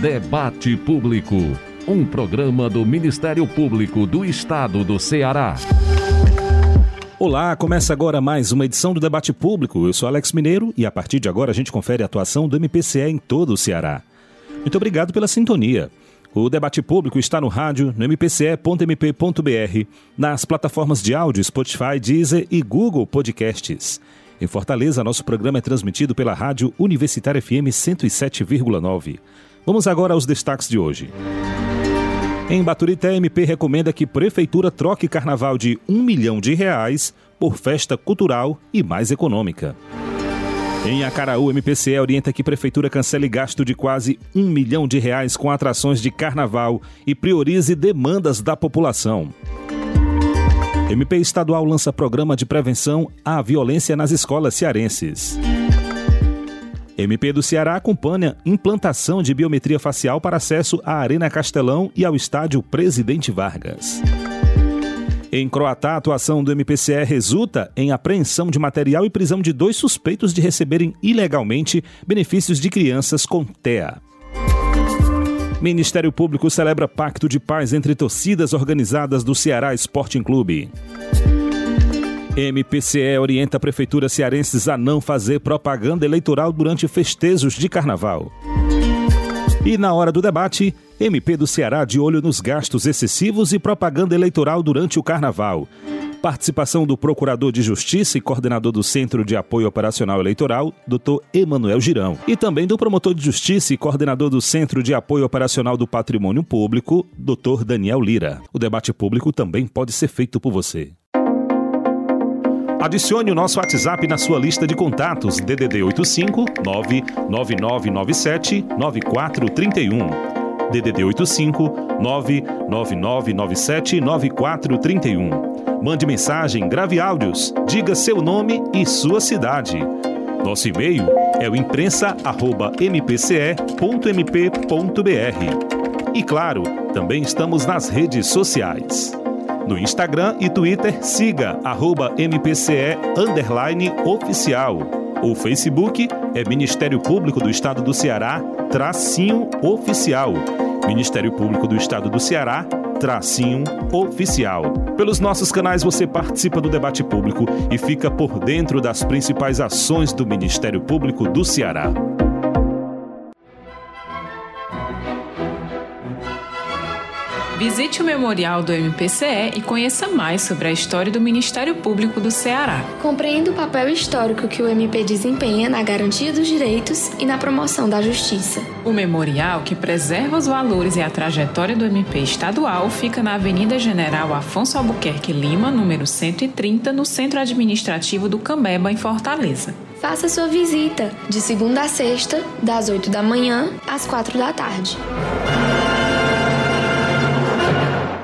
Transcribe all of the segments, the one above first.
Debate Público, um programa do Ministério Público do Estado do Ceará. Olá, começa agora mais uma edição do Debate Público. Eu sou Alex Mineiro e a partir de agora a gente confere a atuação do MPCE em todo o Ceará. Muito obrigado pela sintonia. O debate público está no rádio, no mpce.mp.br, nas plataformas de áudio Spotify, Deezer e Google Podcasts. Em Fortaleza, nosso programa é transmitido pela Rádio Universitária FM 107,9. Vamos agora aos destaques de hoje. Em Baturité, MP recomenda que Prefeitura troque carnaval de um milhão de reais por festa cultural e mais econômica. Em Acaraú, MPCE orienta que Prefeitura cancele gasto de quase um milhão de reais com atrações de carnaval e priorize demandas da população. MP estadual lança programa de prevenção à violência nas escolas cearenses. MP do Ceará acompanha implantação de biometria facial para acesso à Arena Castelão e ao estádio Presidente Vargas. Em Croatá, a atuação do MPCE resulta em apreensão de material e prisão de dois suspeitos de receberem ilegalmente benefícios de crianças com TEA. Ministério Público celebra pacto de paz entre torcidas organizadas do Ceará Sporting Clube. MPCE orienta prefeituras cearenses a não fazer propaganda eleitoral durante festejos de carnaval. E na hora do debate, MP do Ceará de olho nos gastos excessivos e propaganda eleitoral durante o carnaval. Participação do Procurador de Justiça e coordenador do Centro de Apoio Operacional Eleitoral, Dr. Emanuel Girão. E também do Promotor de Justiça e coordenador do Centro de Apoio Operacional do Patrimônio Público, Dr. Daniel Lira. O debate público também pode ser feito por você. Adicione o nosso WhatsApp na sua lista de contatos DDD 85 99997 9431. DDD 85 99997 9431. Mande mensagem, grave áudios, diga seu nome e sua cidade. Nosso e-mail é o imprensa@mpce.mp.br. E claro, também estamos nas redes sociais. No Instagram e Twitter, siga arroba MPCE oficial. O Facebook é Ministério Público do Estado do Ceará, tracinho oficial. Ministério Público do Estado do Ceará, tracinho oficial. Pelos nossos canais você participa do debate público e fica por dentro das principais ações do Ministério Público do Ceará. Visite o memorial do MPCE e conheça mais sobre a história do Ministério Público do Ceará. Compreenda o papel histórico que o MP desempenha na garantia dos direitos e na promoção da justiça. O memorial, que preserva os valores e a trajetória do MP estadual, fica na Avenida General Afonso Albuquerque Lima, número 130, no Centro Administrativo do Cambeba, em Fortaleza. Faça sua visita de segunda a sexta, das 8 da manhã às 4 da tarde.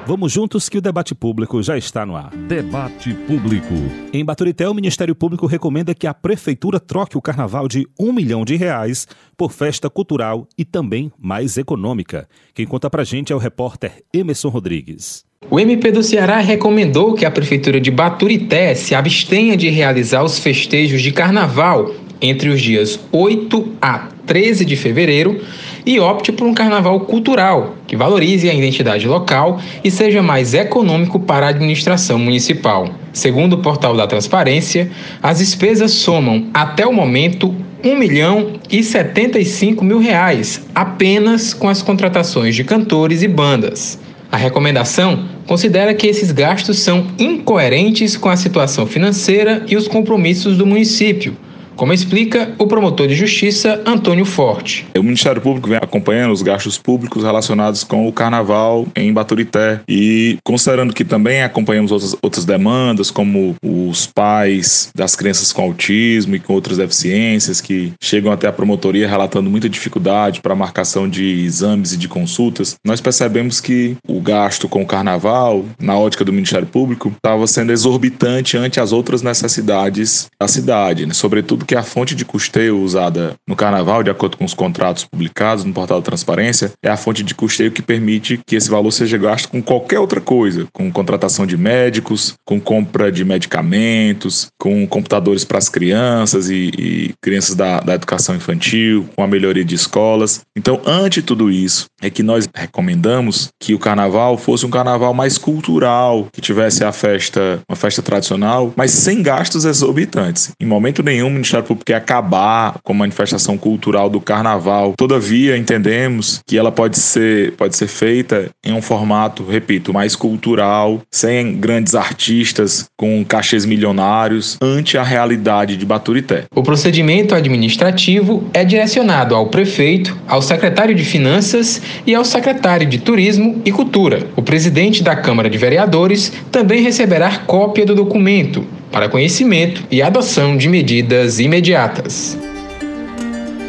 Vamos juntos que o debate público já está no ar. Debate Público. Em Baturité, o Ministério Público recomenda que a Prefeitura troque o carnaval de um milhão de reais por festa cultural e também mais econômica. Quem conta pra gente é o repórter Emerson Rodrigues. O MP do Ceará recomendou que a Prefeitura de Baturité se abstenha de realizar os festejos de carnaval entre os dias 8 a 13 de fevereiro e opte por um carnaval cultural que valorize a identidade local e seja mais econômico para a administração municipal. Segundo o portal da Transparência, as despesas somam até o momento 1 milhão e 75 mil reais apenas com as contratações de cantores e bandas. A recomendação considera que esses gastos são incoerentes com a situação financeira e os compromissos do município, como explica o promotor de justiça Antônio Forte. O Ministério Público vem acompanhando os gastos públicos relacionados com o carnaval em Baturité e considerando que também acompanhamos outras, outras demandas, como os pais das crianças com autismo e com outras deficiências que chegam até a promotoria relatando muita dificuldade para a marcação de exames e de consultas, nós percebemos que o gasto com o carnaval, na ótica do Ministério Público, estava sendo exorbitante ante as outras necessidades da cidade, né? sobretudo lembrando que a fonte de custeio usada no carnaval, de acordo com os contratos publicados no portal da Transparência, é a fonte de custeio que permite que esse valor seja gasto com qualquer outra coisa, com contratação de médicos, com compra de medicamentos, com computadores para as crianças e, e crianças da, da educação infantil, com a melhoria de escolas. Então, ante tudo isso, é que nós recomendamos que o carnaval fosse um carnaval mais cultural, que tivesse a festa, uma festa tradicional, mas sem gastos exorbitantes. Em momento nenhum o Ministério Público quer acabar com a manifestação cultural do carnaval. Todavia, entendemos que ela pode ser, pode ser feita em um formato, repito, mais cultural, sem grandes artistas com cachês milionários, ante a realidade de Baturité. O procedimento administrativo é direcionado ao prefeito, ao secretário de Finanças e ao secretário de Turismo e Cultura. O presidente da Câmara de Vereadores também receberá cópia do documento para conhecimento e adoção de medidas imediatas.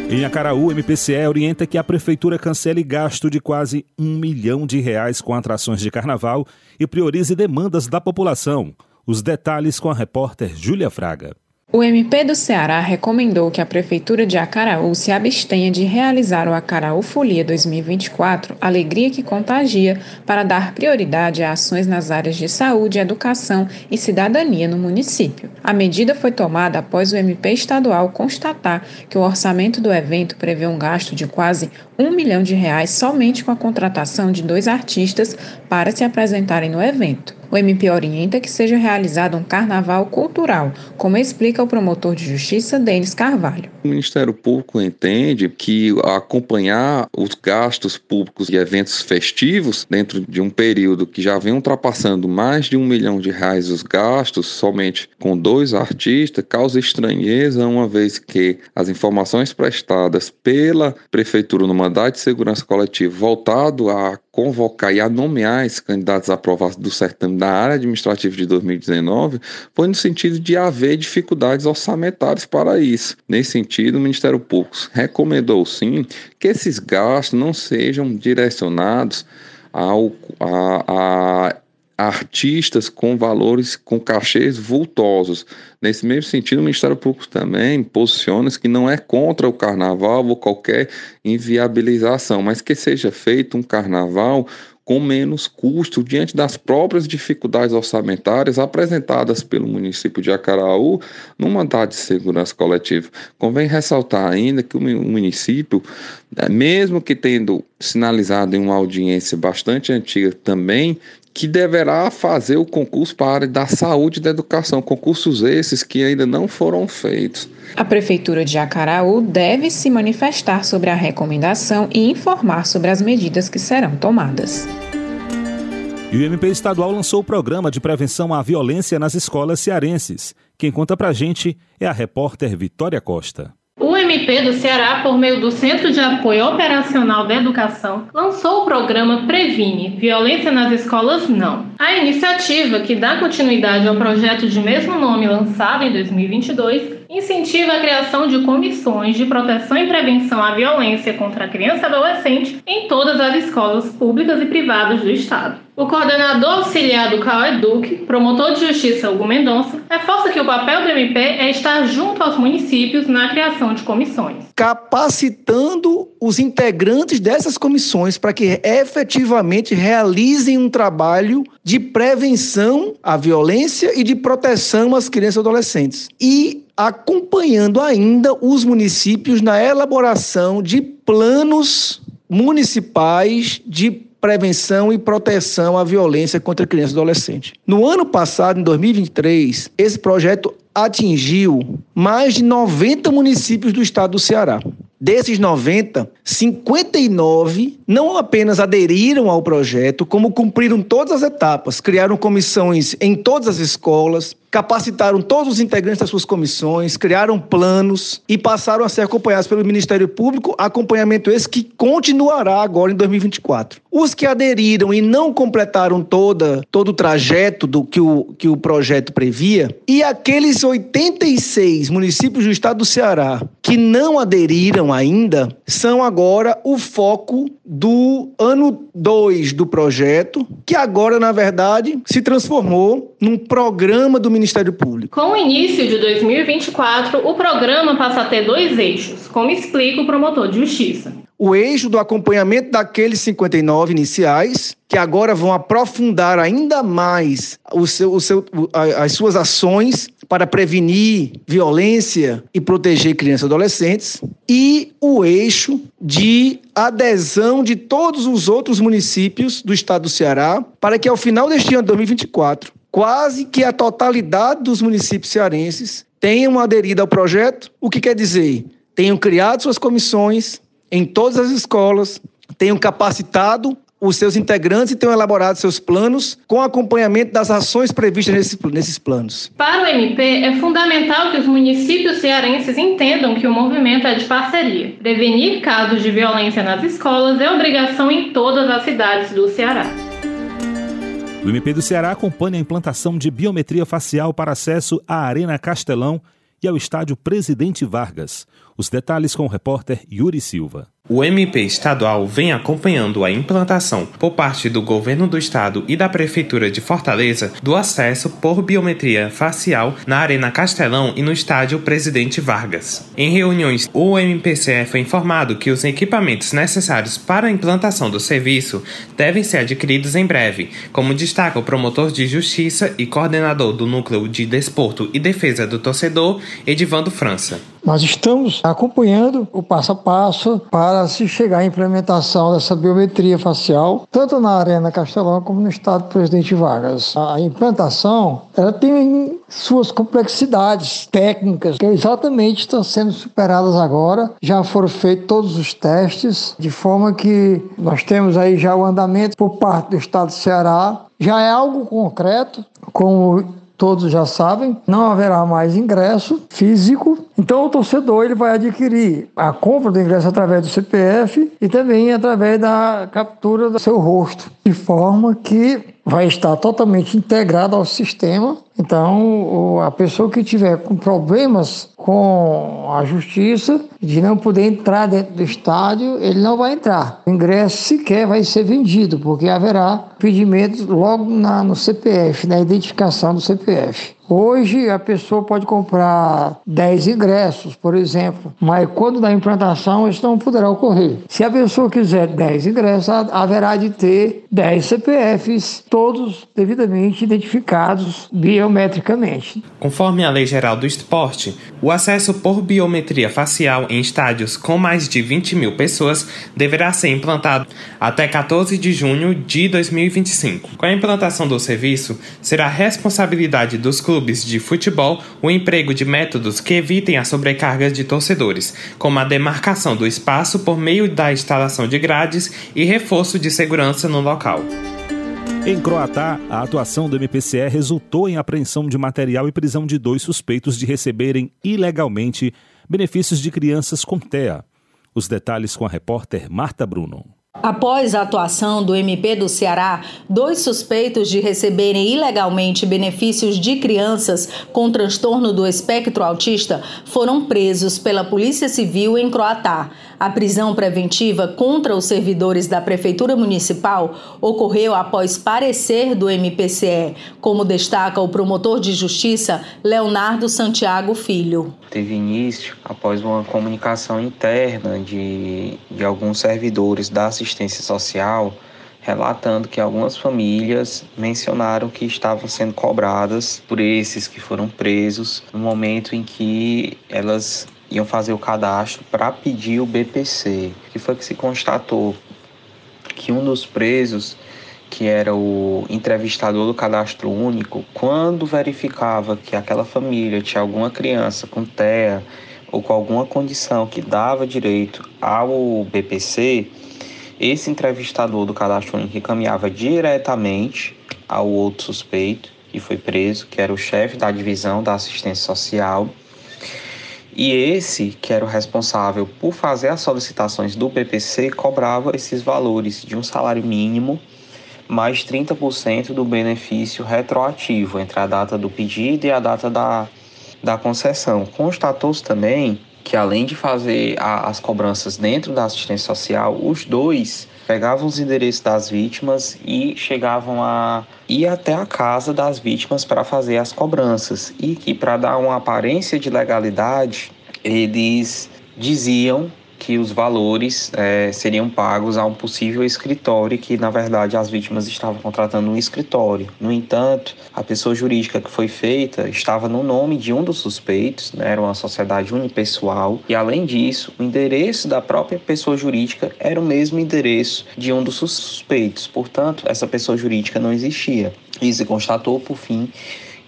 Em Acaraú, o MPCE orienta que a prefeitura cancele gasto de quase um milhão de reais com atrações de carnaval e priorize demandas da população. Os detalhes com a repórter Júlia Fraga. O MP do Ceará recomendou que a Prefeitura de Acaraú se abstenha de realizar o Acaraú Folia 2024, Alegria que Contagia, para dar prioridade a ações nas áreas de saúde, educação e cidadania no município. A medida foi tomada após o MP estadual constatar que o orçamento do evento prevê um gasto de quase um milhão de reais somente com a contratação de dois artistas para se apresentarem no evento. O MP orienta que seja realizado um carnaval cultural, como explica o promotor de justiça Denis Carvalho. O Ministério Público entende que acompanhar os gastos públicos e eventos festivos dentro de um período que já vem ultrapassando mais de um milhão de reais os gastos somente com dois artistas causa estranheza, uma vez que as informações prestadas pela Prefeitura no mandato de segurança coletiva voltado a convocar e a nomear esses candidatos aprovados do certame da área administrativa de 2019 foi no sentido de haver dificuldades orçamentárias para isso. Nesse sentido, o Ministério Público recomendou sim que esses gastos não sejam direcionados ao, a, a artistas com valores, com cachês vultosos. Nesse mesmo sentido, o Ministério Público também posiciona-se que não é contra o carnaval ou qualquer inviabilização, mas que seja feito um carnaval com menos custo diante das próprias dificuldades orçamentárias apresentadas pelo município de Acaraú no mandato de segurança coletiva. Convém ressaltar ainda que o município, eh, mesmo que tendo sinalizado em uma audiência bastante antiga também que deverá fazer o concurso para a área da saúde e da educação, concursos esses que ainda não foram feitos. A Prefeitura de Acaraú deve se manifestar sobre a recomendação e informar sobre as medidas que serão tomadas. E o MP estadual lançou o programa de prevenção à violência nas escolas cearenses. Quem conta pra gente é a repórter Vitória Costa. MP do Ceará, por meio do Centro de Apoio Operacional da Educação, lançou o programa Previne Violência nas Escolas Não. A iniciativa, que dá continuidade ao projeto de mesmo nome lançado em 2022, incentiva a criação de comissões de proteção e prevenção à violência contra a criança e adolescente em todas as escolas públicas e privadas do Estado. O coordenador auxiliar do CAUEDUC, promotor de justiça Hugo Mendonça, reforça que o papel do MP é estar junto aos municípios na criação de comissões. Capacitando os integrantes dessas comissões para que efetivamente realizem um trabalho de prevenção à violência e de proteção às crianças e adolescentes. E acompanhando ainda os municípios na elaboração de planos municipais de prevenção e proteção à violência contra crianças e adolescentes. No ano passado, em 2023, esse projeto atingiu mais de 90 municípios do estado do Ceará. Desses 90, 59 não apenas aderiram ao projeto, como cumpriram todas as etapas, criaram comissões em todas as escolas, capacitaram todos os integrantes das suas comissões, criaram planos e passaram a ser acompanhados pelo Ministério Público, acompanhamento esse que continuará agora em 2024. Os que aderiram e não completaram toda, todo o trajeto do que o, que o projeto previa, e aqueles 86 municípios do estado do Ceará que não aderiram ainda, são agora o foco do ano 2 do projeto, que agora, na verdade, se transformou num programa do Ministério Público. Com o início de 2024, o programa passa a ter dois eixos, como explica o promotor de justiça. O eixo do acompanhamento daqueles 59 iniciais, que agora vão aprofundar ainda mais o seu, o seu, as suas ações para prevenir violência e proteger crianças e adolescentes, e o eixo de adesão de todos os outros municípios do estado do Ceará, para que ao final deste ano de 2024, quase que a totalidade dos municípios cearenses tenham aderido ao projeto, o que quer dizer? Tenham criado suas comissões em todas as escolas, tenham capacitado os seus integrantes e tenham elaborado seus planos com acompanhamento das ações previstas nesses, nesses planos. Para o MP, é fundamental que os municípios cearenses entendam que o movimento é de parceria. Prevenir casos de violência nas escolas é obrigação em todas as cidades do Ceará. O MP do Ceará acompanha a implantação de biometria facial para acesso à Arena Castelão e ao estádio Presidente Vargas. Os detalhes com o repórter Yuri Silva. O MP estadual vem acompanhando a implantação por parte do governo do estado e da prefeitura de Fortaleza do acesso por biometria facial na Arena Castelão e no estádio Presidente Vargas. Em reuniões, o MPCE foi informado que os equipamentos necessários para a implantação do serviço devem ser adquiridos em breve, como destaca o promotor de justiça e coordenador do Núcleo de Desporto e Defesa do Torcedor, Edivando França. Nós estamos acompanhando o passo a passo para se chegar à implementação dessa biometria facial, tanto na Arena Castelão como no Estado do Presidente Vargas. A implantação ela tem suas complexidades técnicas que exatamente estão sendo superadas agora. Já foram feitos todos os testes, de forma que nós temos aí já o andamento por parte do Estado do Ceará. Já é algo concreto, como todos já sabem, não haverá mais ingresso físico. Então o torcedor ele vai adquirir a compra do ingresso através do CPF e também através da captura do seu rosto, de forma que vai estar totalmente integrado ao sistema. Então, a pessoa que tiver com problemas com a justiça de não poder entrar dentro do estádio, ele não vai entrar. O ingresso sequer vai ser vendido, porque haverá pedimento logo na, no CPF, na identificação do CPF. Hoje a pessoa pode comprar 10 ingressos, por exemplo, mas quando da implantação isso não poderá ocorrer. Se a pessoa quiser 10 ingressos, haverá de ter 10 CPFs, todos devidamente identificados biometricamente. Conforme a Lei Geral do Esporte, o acesso por biometria facial em estádios com mais de 20 mil pessoas deverá ser implantado até 14 de junho de 2025. Com a implantação do serviço, será responsabilidade dos clubes clubes de futebol o emprego de métodos que evitem a sobrecarga de torcedores, como a demarcação do espaço por meio da instalação de grades e reforço de segurança no local. Em Croatá, a atuação do MPCE resultou em apreensão de material e prisão de dois suspeitos de receberem ilegalmente benefícios de crianças com TEA. Os detalhes com a repórter Marta Bruno. Após a atuação do MP do Ceará, dois suspeitos de receberem ilegalmente benefícios de crianças com transtorno do espectro autista foram presos pela Polícia Civil em Croatá. A prisão preventiva contra os servidores da Prefeitura Municipal ocorreu após parecer do MPCE, como destaca o promotor de justiça Leonardo Santiago Filho. Teve início após uma comunicação interna de, de alguns servidores da assistência social relatando que algumas famílias mencionaram que estavam sendo cobradas por esses que foram presos no momento em que elas iam fazer o cadastro para pedir o BPC. que foi que se constatou? Que um dos presos, que era o entrevistador do cadastro único, quando verificava que aquela família tinha alguma criança com TEA ou com alguma condição que dava direito ao BPC, esse entrevistador do cadastro único encaminhava diretamente ao outro suspeito que foi preso, que era o chefe da divisão da assistência social e esse, que era o responsável por fazer as solicitações do PPC, cobrava esses valores de um salário mínimo mais 30% do benefício retroativo entre a data do pedido e a data da, da concessão. Constatou-se também que além de fazer a, as cobranças dentro da assistência social, os dois pegavam os endereços das vítimas e chegavam a ir até a casa das vítimas para fazer as cobranças. E que para dar uma aparência de legalidade eles diziam que os valores é, seriam pagos a um possível escritório que, na verdade, as vítimas estavam contratando um escritório. No entanto, a pessoa jurídica que foi feita estava no nome de um dos suspeitos, né, era uma sociedade unipessoal, e, além disso, o endereço da própria pessoa jurídica era o mesmo endereço de um dos suspeitos. Portanto, essa pessoa jurídica não existia. E se constatou, por fim,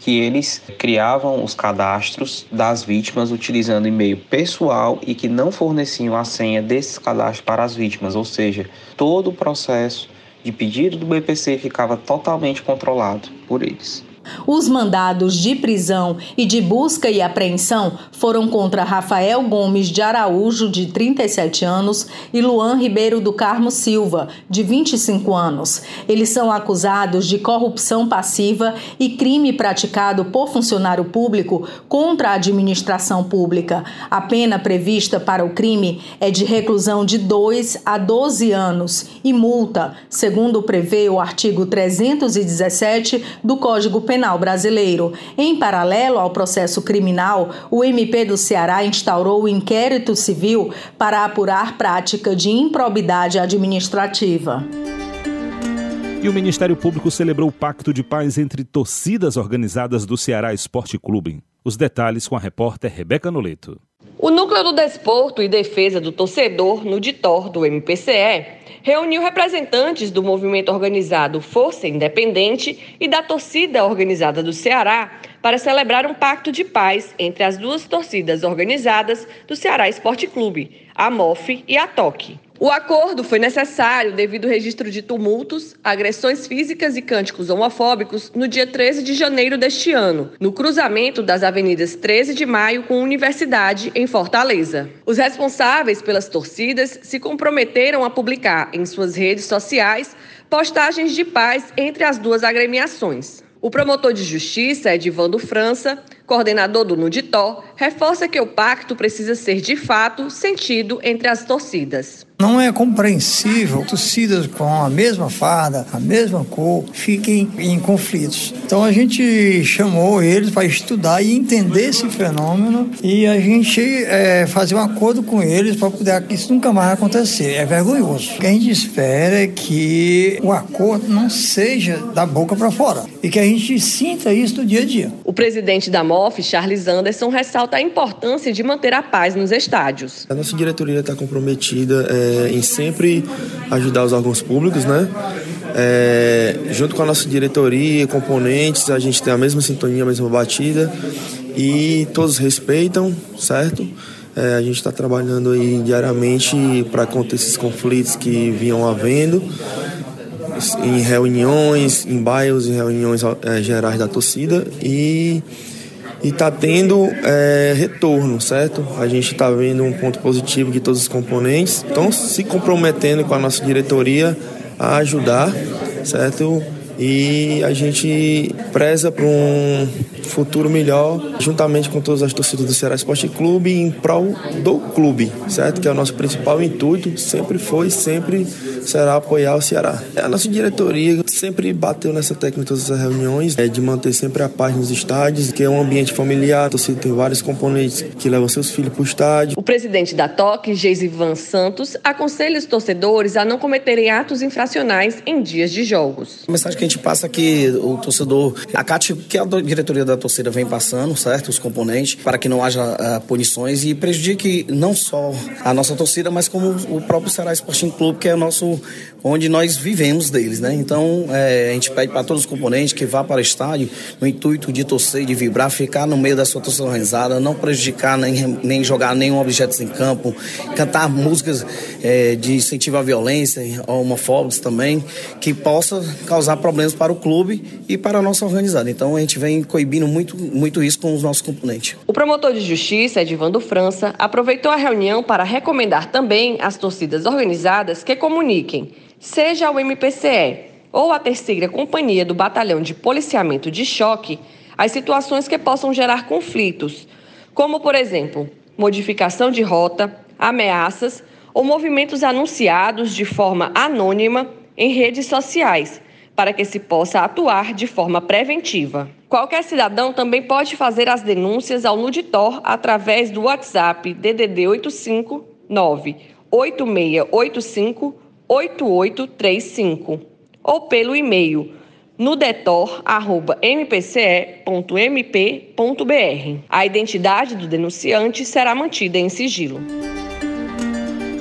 que eles criavam os cadastros das vítimas utilizando e-mail pessoal e que não forneciam a senha desses cadastros para as vítimas, ou seja, todo o processo de pedido do BPC ficava totalmente controlado por eles. Os mandados de prisão e de busca e apreensão foram contra Rafael Gomes de Araújo, de 37 anos, e Luan Ribeiro do Carmo Silva, de 25 anos. Eles são acusados de corrupção passiva e crime praticado por funcionário público contra a administração pública. A pena prevista para o crime é de reclusão de 2 a 12 anos e multa, segundo prevê o artigo 317 do Código Penal Penal brasileiro. Em paralelo ao processo criminal, o MP do Ceará instaurou o inquérito civil para apurar prática de improbidade administrativa. E o Ministério Público celebrou o pacto de paz entre torcidas organizadas do Ceará Esporte Clube. Os detalhes com a repórter Rebeca Noleto. O Núcleo do Desporto e Defesa do Torcedor, no DITOR do MPCE, reuniu representantes do movimento organizado Força Independente e da torcida organizada do Ceará para celebrar um pacto de paz entre as duas torcidas organizadas do Ceará Esporte Clube, a MOF e a TOC. O acordo foi necessário devido ao registro de tumultos, agressões físicas e cânticos homofóbicos no dia 13 de janeiro deste ano, no cruzamento das avenidas 13 de Maio com Universidade, em Fortaleza. Os responsáveis pelas torcidas se comprometeram a publicar em suas redes sociais postagens de paz entre as duas agremiações. O promotor de justiça, Edivando França, coordenador do Nuditó, reforça que o pacto precisa ser de fato sentido entre as torcidas. Não é compreensível torcidas com a mesma farda, a mesma cor, fiquem em conflitos. Então a gente chamou eles para estudar e entender esse fenômeno e a gente é, fazer um acordo com eles para poder que isso nunca mais acontecer. É vergonhoso. O que a gente espera é que o acordo não seja da boca para fora e que a gente sinta isso no dia a dia. O presidente da MOF, Charles Anderson, ressalta a importância de manter a paz nos estádios. A nossa diretoria está comprometida. É, em sempre ajudar os órgãos públicos, né? É, junto com a nossa diretoria, componentes, a gente tem a mesma sintonia, a mesma batida e todos respeitam, certo? É, a gente está trabalhando aí diariamente para conter esses conflitos que vinham havendo em reuniões, em bairros, em reuniões é, gerais da torcida e e está tendo é, retorno, certo? A gente está vendo um ponto positivo de todos os componentes, estão se comprometendo com a nossa diretoria a ajudar, certo? E a gente preza por um futuro melhor, juntamente com todas as torcidas do Ceará Esporte Clube, em prol do clube, certo? Que é o nosso principal intuito, sempre foi, sempre será apoiar o Ceará. A nossa diretoria sempre bateu nessa técnica em todas as reuniões, é de manter sempre a paz nos estádios, que é um ambiente familiar, a torcida tem vários componentes que levam seus filhos para o estádio. O presidente da TOC, Geisivan Santos, aconselha os torcedores a não cometerem atos infracionais em dias de jogos. A mensagem que a gente passa é que o torcedor acate que a diretoria da torcida vem passando, certo? Os componentes, para que não haja uh, punições e prejudique não só a nossa torcida, mas como o próprio Ceará Sporting Clube, que é o nosso onde nós vivemos deles, né? Então é, a gente pede para todos os componentes que vá para o estádio no intuito de torcer, de vibrar, ficar no meio da sua torcida organizada, não prejudicar nem, nem jogar nenhum objeto em campo, cantar músicas é, de incentivo à violência, homofóbicos também, que possa causar problemas para o clube e para a nossa organizada. Então a gente vem coibindo muito, muito isso com os nossos componentes. O promotor de justiça, Edivando França, aproveitou a reunião para recomendar também às torcidas organizadas que comuniquem seja o MPCE ou a terceira companhia do Batalhão de Policiamento de Choque, as situações que possam gerar conflitos, como, por exemplo, modificação de rota, ameaças ou movimentos anunciados de forma anônima em redes sociais, para que se possa atuar de forma preventiva. Qualquer cidadão também pode fazer as denúncias ao Nuditor através do WhatsApp DDD 859 8685 8835 ou pelo e-mail nudetor.mpce.mp.br. A identidade do denunciante será mantida em sigilo.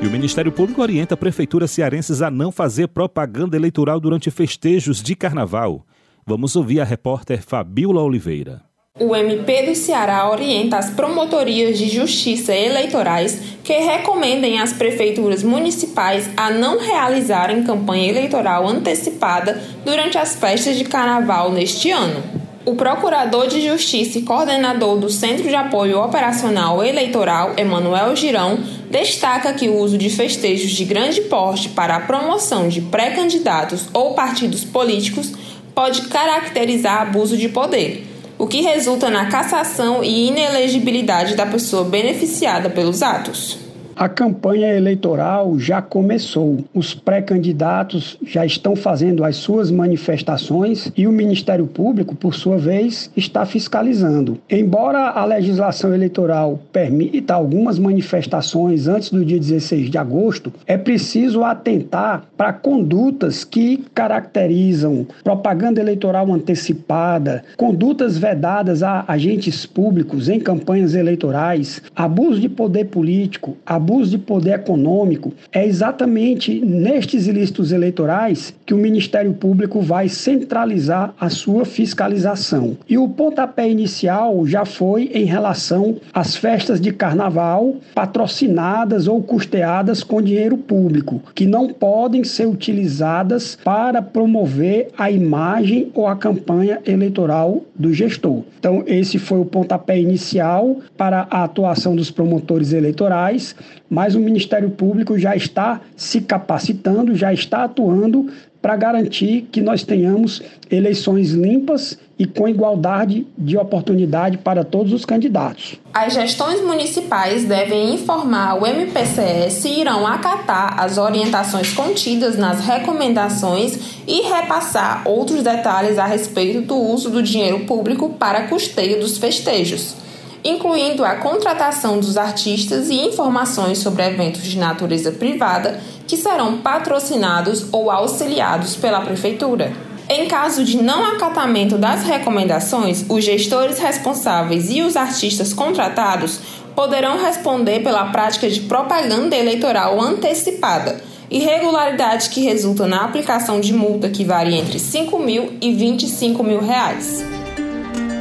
E o Ministério Público orienta prefeituras cearenses a não fazer propaganda eleitoral durante festejos de carnaval. Vamos ouvir a repórter Fabiola Oliveira. O MP do Ceará orienta as promotorias de justiça eleitorais que recomendem às prefeituras municipais a não realizarem campanha eleitoral antecipada durante as festas de carnaval neste ano. O procurador de Justiça e coordenador do Centro de Apoio Operacional Eleitoral, Emanuel Girão, destaca que o uso de festejos de grande porte para a promoção de pré-candidatos ou partidos políticos pode caracterizar abuso de poder, o que resulta na cassação e inelegibilidade da pessoa beneficiada pelos atos. A campanha eleitoral já começou. Os pré-candidatos já estão fazendo as suas manifestações e o Ministério Público, por sua vez, está fiscalizando. Embora a legislação eleitoral permita algumas manifestações antes do dia 16 de agosto, é preciso atentar para condutas que caracterizam propaganda eleitoral antecipada, condutas vedadas a agentes públicos em campanhas eleitorais, abuso de poder político, abuso abuso de poder econômico, é exatamente nestes ilícitos eleitorais que o Ministério Público vai centralizar a sua fiscalização. E o pontapé inicial já foi em relação às festas de carnaval patrocinadas ou custeadas com dinheiro público, que não podem ser utilizadas para promover a imagem ou a campanha eleitoral do gestor. Então, esse foi o pontapé inicial para a atuação dos promotores eleitorais mas o Ministério Público já está se capacitando, já está atuando para garantir que nós tenhamos eleições limpas e com igualdade de oportunidade para todos os candidatos. As gestões municipais devem informar o MPCE se irão acatar as orientações contidas nas recomendações e repassar outros detalhes a respeito do uso do dinheiro público para custeio dos festejos incluindo a contratação dos artistas e informações sobre eventos de natureza privada que serão patrocinados ou auxiliados pela Prefeitura. Em caso de não acatamento das recomendações, os gestores responsáveis e os artistas contratados poderão responder pela prática de propaganda eleitoral antecipada, irregularidade que resulta na aplicação de multa que varia entre 5 mil e 25 mil reais.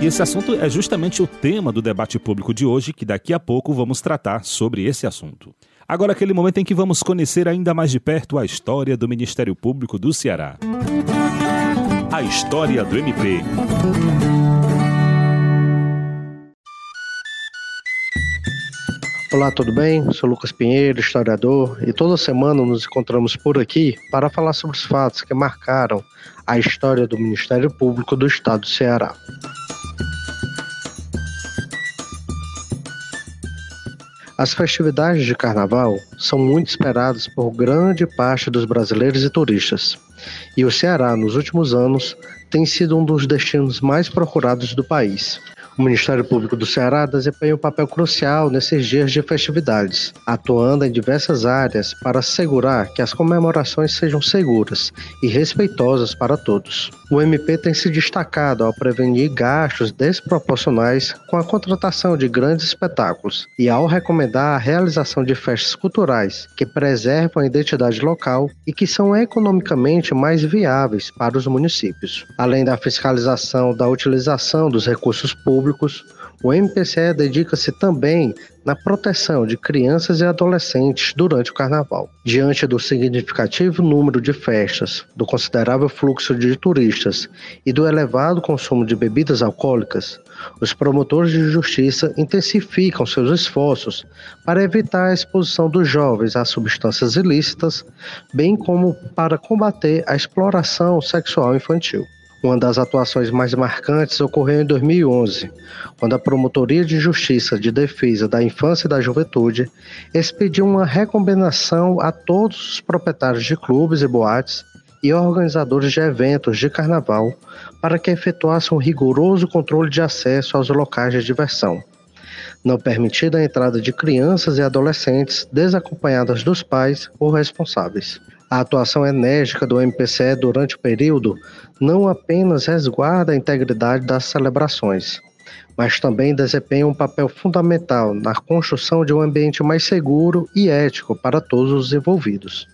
E esse assunto é justamente o tema do debate público de hoje, que daqui a pouco vamos tratar sobre esse assunto. Agora, aquele momento em que vamos conhecer ainda mais de perto a história do Ministério Público do Ceará. A história do MP. Olá, tudo bem? Sou Lucas Pinheiro, historiador, e toda semana nos encontramos por aqui para falar sobre os fatos que marcaram a história do Ministério Público do Estado do Ceará. As festividades de carnaval são muito esperadas por grande parte dos brasileiros e turistas. E o Ceará, nos últimos anos, tem sido um dos destinos mais procurados do país. O Ministério Público do Ceará desempenha um papel crucial nesses dias de festividades, atuando em diversas áreas para assegurar que as comemorações sejam seguras e respeitosas para todos. O MP tem se destacado ao prevenir gastos desproporcionais com a contratação de grandes espetáculos e ao recomendar a realização de festas culturais que preservam a identidade local e que são economicamente mais viáveis para os municípios. Além da fiscalização da utilização dos recursos públicos, públicos, o MPCE dedica-se também na proteção de crianças e adolescentes durante o carnaval. Diante do significativo número de festas, do considerável fluxo de turistas e do elevado consumo de bebidas alcoólicas, os promotores de justiça intensificam seus esforços para evitar a exposição dos jovens a substâncias ilícitas, bem como para combater a exploração sexual infantil. Uma das atuações mais marcantes ocorreu em 2011, quando a Promotoria de Justiça de Defesa da Infância e da Juventude expediu uma recomendação a todos os proprietários de clubes e boates e organizadores de eventos de carnaval para que efetuassem um rigoroso controle de acesso aos locais de diversão, não permitida a entrada de crianças e adolescentes desacompanhadas dos pais ou responsáveis. A atuação enérgica do MPCE durante o período não apenas resguarda a integridade das celebrações, mas também desempenha um papel fundamental na construção de um ambiente mais seguro e ético para todos os envolvidos.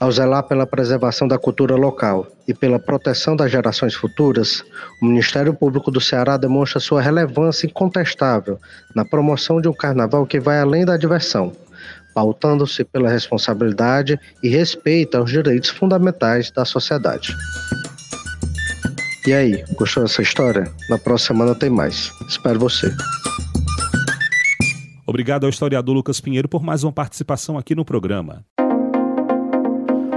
Ao zelar pela preservação da cultura local e pela proteção das gerações futuras, o Ministério Público do Ceará demonstra sua relevância incontestável na promoção de um carnaval que vai além da diversão, pautando-se pela responsabilidade e respeito aos direitos fundamentais da sociedade. E aí, gostou dessa história? Na próxima semana tem mais. Espero você. Obrigado ao historiador Lucas Pinheiro por mais uma participação aqui no programa.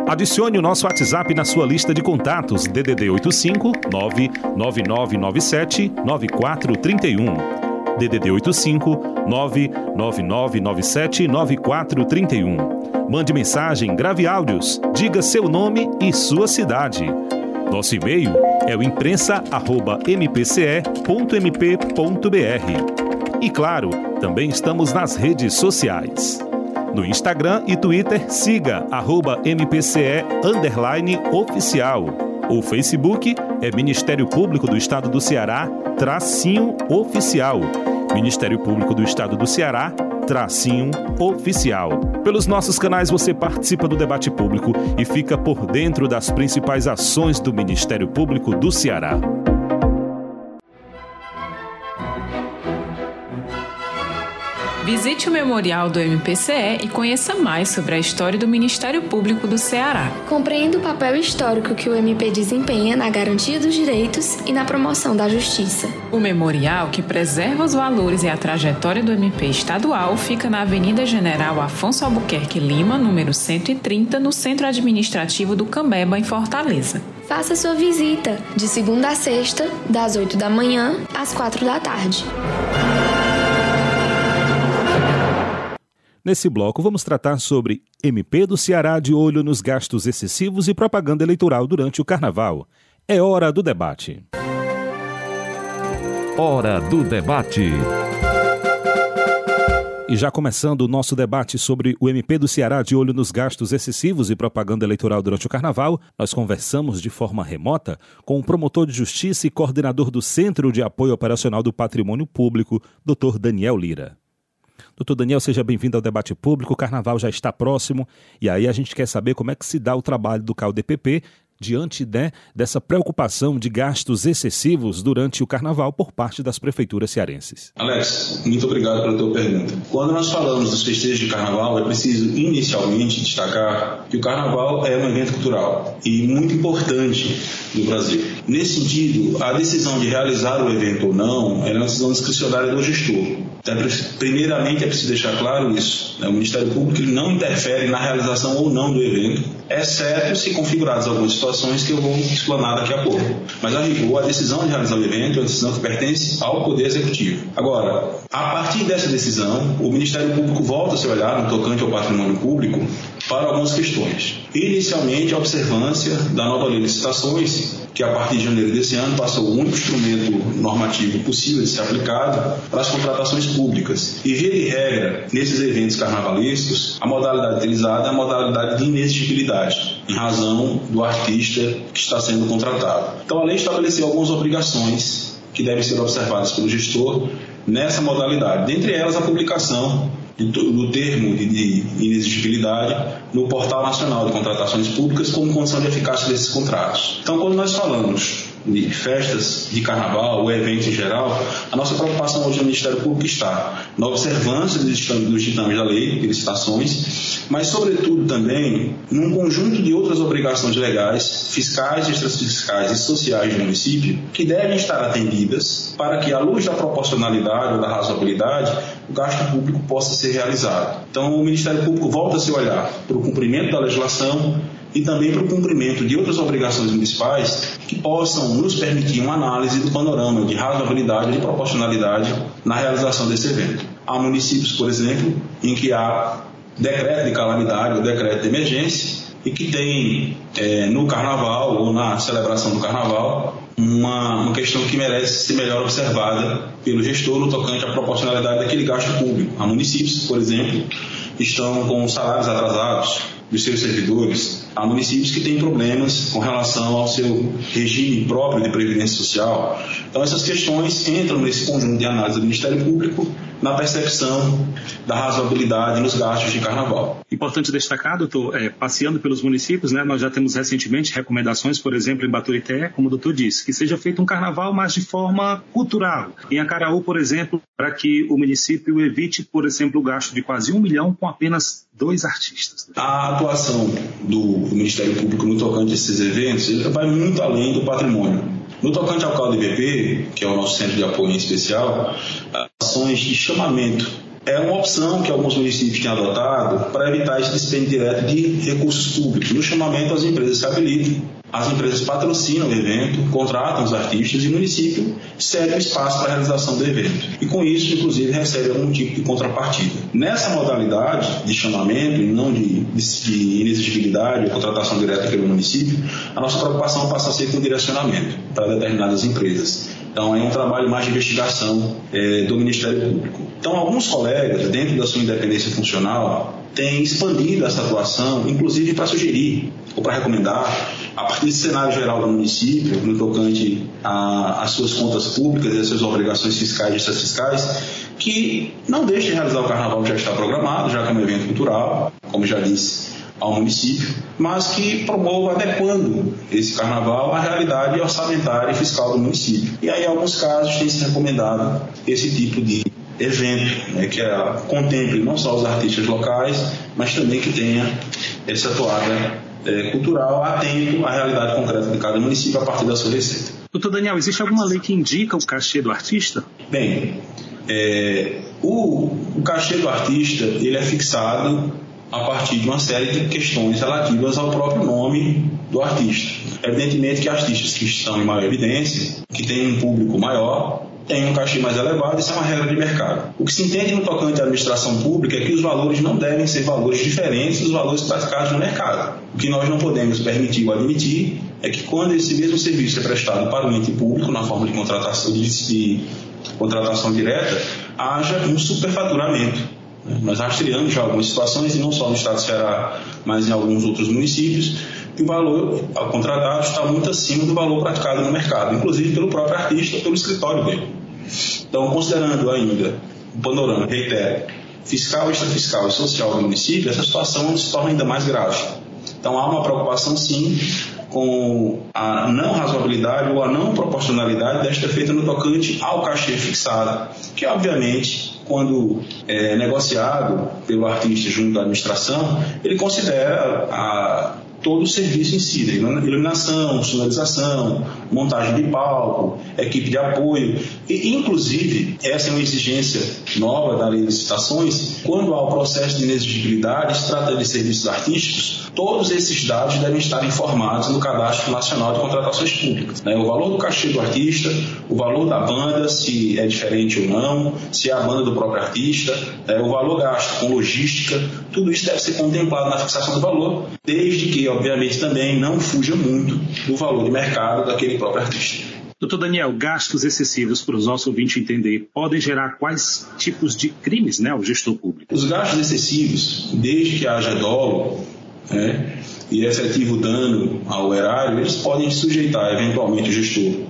Adicione o nosso WhatsApp na sua lista de contatos DDD 85 99997 9431. DDD 85 99997 9431. Mande mensagem, grave áudios, diga seu nome e sua cidade. Nosso e-mail é o imprensa@mpce.mp.br. E claro, também estamos nas redes sociais. No Instagram e Twitter, siga arroba MPCE oficial. O Facebook é Ministério Público do Estado do Ceará, tracinho oficial. Ministério Público do Estado do Ceará, tracinho oficial. Pelos nossos canais você participa do debate público e fica por dentro das principais ações do Ministério Público do Ceará. Visite o memorial do MPCE e conheça mais sobre a história do Ministério Público do Ceará. Compreenda o papel histórico que o MP desempenha na garantia dos direitos e na promoção da justiça. O memorial, que preserva os valores e a trajetória do MP estadual, fica na Avenida General Afonso Albuquerque Lima, número 130, no Centro Administrativo do Cambeba, em Fortaleza. Faça sua visita de segunda a sexta, das 8 da manhã às 4 da tarde. Nesse bloco, vamos tratar sobre MP do Ceará de olho nos gastos excessivos e propaganda eleitoral durante o carnaval. É hora do debate. Hora do debate. E já começando o nosso debate sobre o MP do Ceará de olho nos gastos excessivos e propaganda eleitoral durante o carnaval, nós conversamos de forma remota com o promotor de justiça e coordenador do Centro de Apoio Operacional do Patrimônio Público, Dr. Daniel Lira. Doutor Daniel, seja bem-vindo ao debate público. O carnaval já está próximo e aí a gente quer saber como é que se dá o trabalho do CalDPP diante né, dessa preocupação de gastos excessivos durante o carnaval por parte das prefeituras cearenses. Alex, muito obrigado pela tua pergunta. Quando nós falamos dos festejos de carnaval, é preciso inicialmente destacar que o carnaval é um evento cultural e muito importante no Brasil. Nesse sentido, a decisão de realizar o evento ou não é uma decisão discricionária do gestor. Então, primeiramente, é preciso deixar claro isso. Né? O Ministério Público não interfere na realização ou não do evento, exceto se configuradas algumas situações que eu vou explanar daqui a pouco. Mas, a rigor, a decisão de realizar o evento é uma decisão que pertence ao Poder Executivo. Agora, a partir dessa decisão, o Ministério Público volta a se olhar no tocante ao patrimônio público para algumas questões. Inicialmente, a observância da nova lei de licitações, que a partir de janeiro desse ano passou o único instrumento normativo possível de ser aplicado para as contratações públicas. E, via de regra, nesses eventos carnavalescos, a modalidade utilizada é a modalidade de inexigibilidade, em razão do artista que está sendo contratado. Então, a lei estabeleceu algumas obrigações que devem ser observadas pelo gestor nessa modalidade, dentre elas a publicação do termo de inexigibilidade no Portal Nacional de Contratações Públicas como condição de eficácia desses contratos. Então, quando nós falamos de festas de carnaval ou eventos em geral, a nossa preocupação hoje no Ministério Público está na observância dos ditames da lei de licitações, mas, sobretudo, também num conjunto de outras obrigações legais, fiscais, extrafiscais e sociais do município, que devem estar atendidas para que, à luz da proporcionalidade ou da razoabilidade, o gasto público possa ser realizado. Então, o Ministério Público volta a se olhar para o cumprimento da legislação e também para o cumprimento de outras obrigações municipais que possam nos permitir uma análise do panorama de razoabilidade e de proporcionalidade na realização desse evento. Há municípios, por exemplo, em que há decreto de calamidade ou decreto de emergência e que tem é, no carnaval ou na celebração do carnaval uma, uma questão que merece ser melhor observada pelo gestor no tocante à proporcionalidade daquele gasto público. Há municípios, por exemplo, que estão com salários atrasados dos seus servidores. Há municípios que têm problemas com relação ao seu regime próprio de previdência social. Então, essas questões entram nesse conjunto de análise do Ministério Público na percepção da razoabilidade nos gastos de carnaval. Importante destacar, doutor, é, passeando pelos municípios, né, nós já temos recentemente recomendações, por exemplo, em Baturité, como o doutor disse, que seja feito um carnaval, mas de forma cultural. Em Acaraú, por exemplo, para que o município evite, por exemplo, o gasto de quase um milhão com apenas dois artistas. A atuação do Ministério Público no tocante a esses eventos vai muito além do patrimônio. No tocante ao CalDBP, que é o nosso centro de apoio em especial, ações de chamamento é uma opção que alguns municípios têm adotado para evitar esse dispêndio direto de recursos públicos. No chamamento, as empresas se habilitam as empresas patrocinam o evento, contratam os artistas e o município cede o espaço para a realização do evento. E com isso, inclusive, recebe algum tipo de contrapartida. Nessa modalidade de chamamento e não de, de, de inexigibilidade ou contratação direta pelo município, a nossa preocupação passa a ser com direcionamento para determinadas empresas. Então, é um trabalho mais de investigação é, do Ministério Público. Então, alguns colegas, dentro da sua independência funcional, têm expandido essa atuação, inclusive para sugerir ou para recomendar a partir desse cenário geral do município, no tocante às suas contas públicas e às suas obrigações fiscais e extras fiscais, que não deixe de realizar o carnaval que já está programado, já que é um evento cultural, como já disse, ao município, mas que promova adequando esse carnaval à realidade orçamentária e fiscal do município. E aí, em alguns casos, tem se recomendado esse tipo de evento, né, que é, contemple não só os artistas locais, mas também que tenha essa toada é, cultural atento à realidade concreta de cada município a partir da sua receita. Doutor Daniel, existe alguma lei que indica o cachê do artista? Bem, é, o, o cachê do artista ele é fixado a partir de uma série de questões relativas ao próprio nome do artista. Evidentemente que artistas que estão em maior evidência, que têm um público maior, tem um cachê mais elevado, isso é uma regra de mercado. O que se entende no tocante à administração pública é que os valores não devem ser valores diferentes dos valores praticados no mercado. O que nós não podemos permitir ou admitir é que quando esse mesmo serviço é prestado para o ente público, na forma de contratação, de, de contratação direta, haja um superfaturamento. Nós rastreamos já algumas situações, e não só no estado de Ceará, mas em alguns outros municípios, que o valor contratado está muito acima do valor praticado no mercado, inclusive pelo próprio artista, pelo escritório dele. Então, considerando ainda o panorama, reitero, fiscal, extrafiscal e social do município, essa situação se torna ainda mais grave. Então, há uma preocupação, sim, com a não razoabilidade ou a não proporcionalidade desta feita no tocante ao cachê fixado, que, obviamente, quando é negociado pelo artista junto à administração, ele considera a todo o serviço em si, né? iluminação, sonorização, montagem de palco, equipe de apoio. E, inclusive, essa é uma exigência nova da lei de licitações, quando há o processo de inexigibilidade, se trata de serviços artísticos, todos esses dados devem estar informados no Cadastro Nacional de Contratações Públicas. Né? O valor do cachê do artista, o valor da banda, se é diferente ou não, se é a banda do próprio artista, né? o valor gasto com logística, tudo isso deve ser contemplado na fixação do valor, desde que obviamente também não fuja muito do valor de mercado daquele próprio artista. Doutor Daniel, gastos excessivos para os nossos ouvintes entender podem gerar quais tipos de crimes né, ao gestor público? Os gastos excessivos, desde que haja dolo né, e efetivo dano ao erário, eles podem sujeitar eventualmente o gestor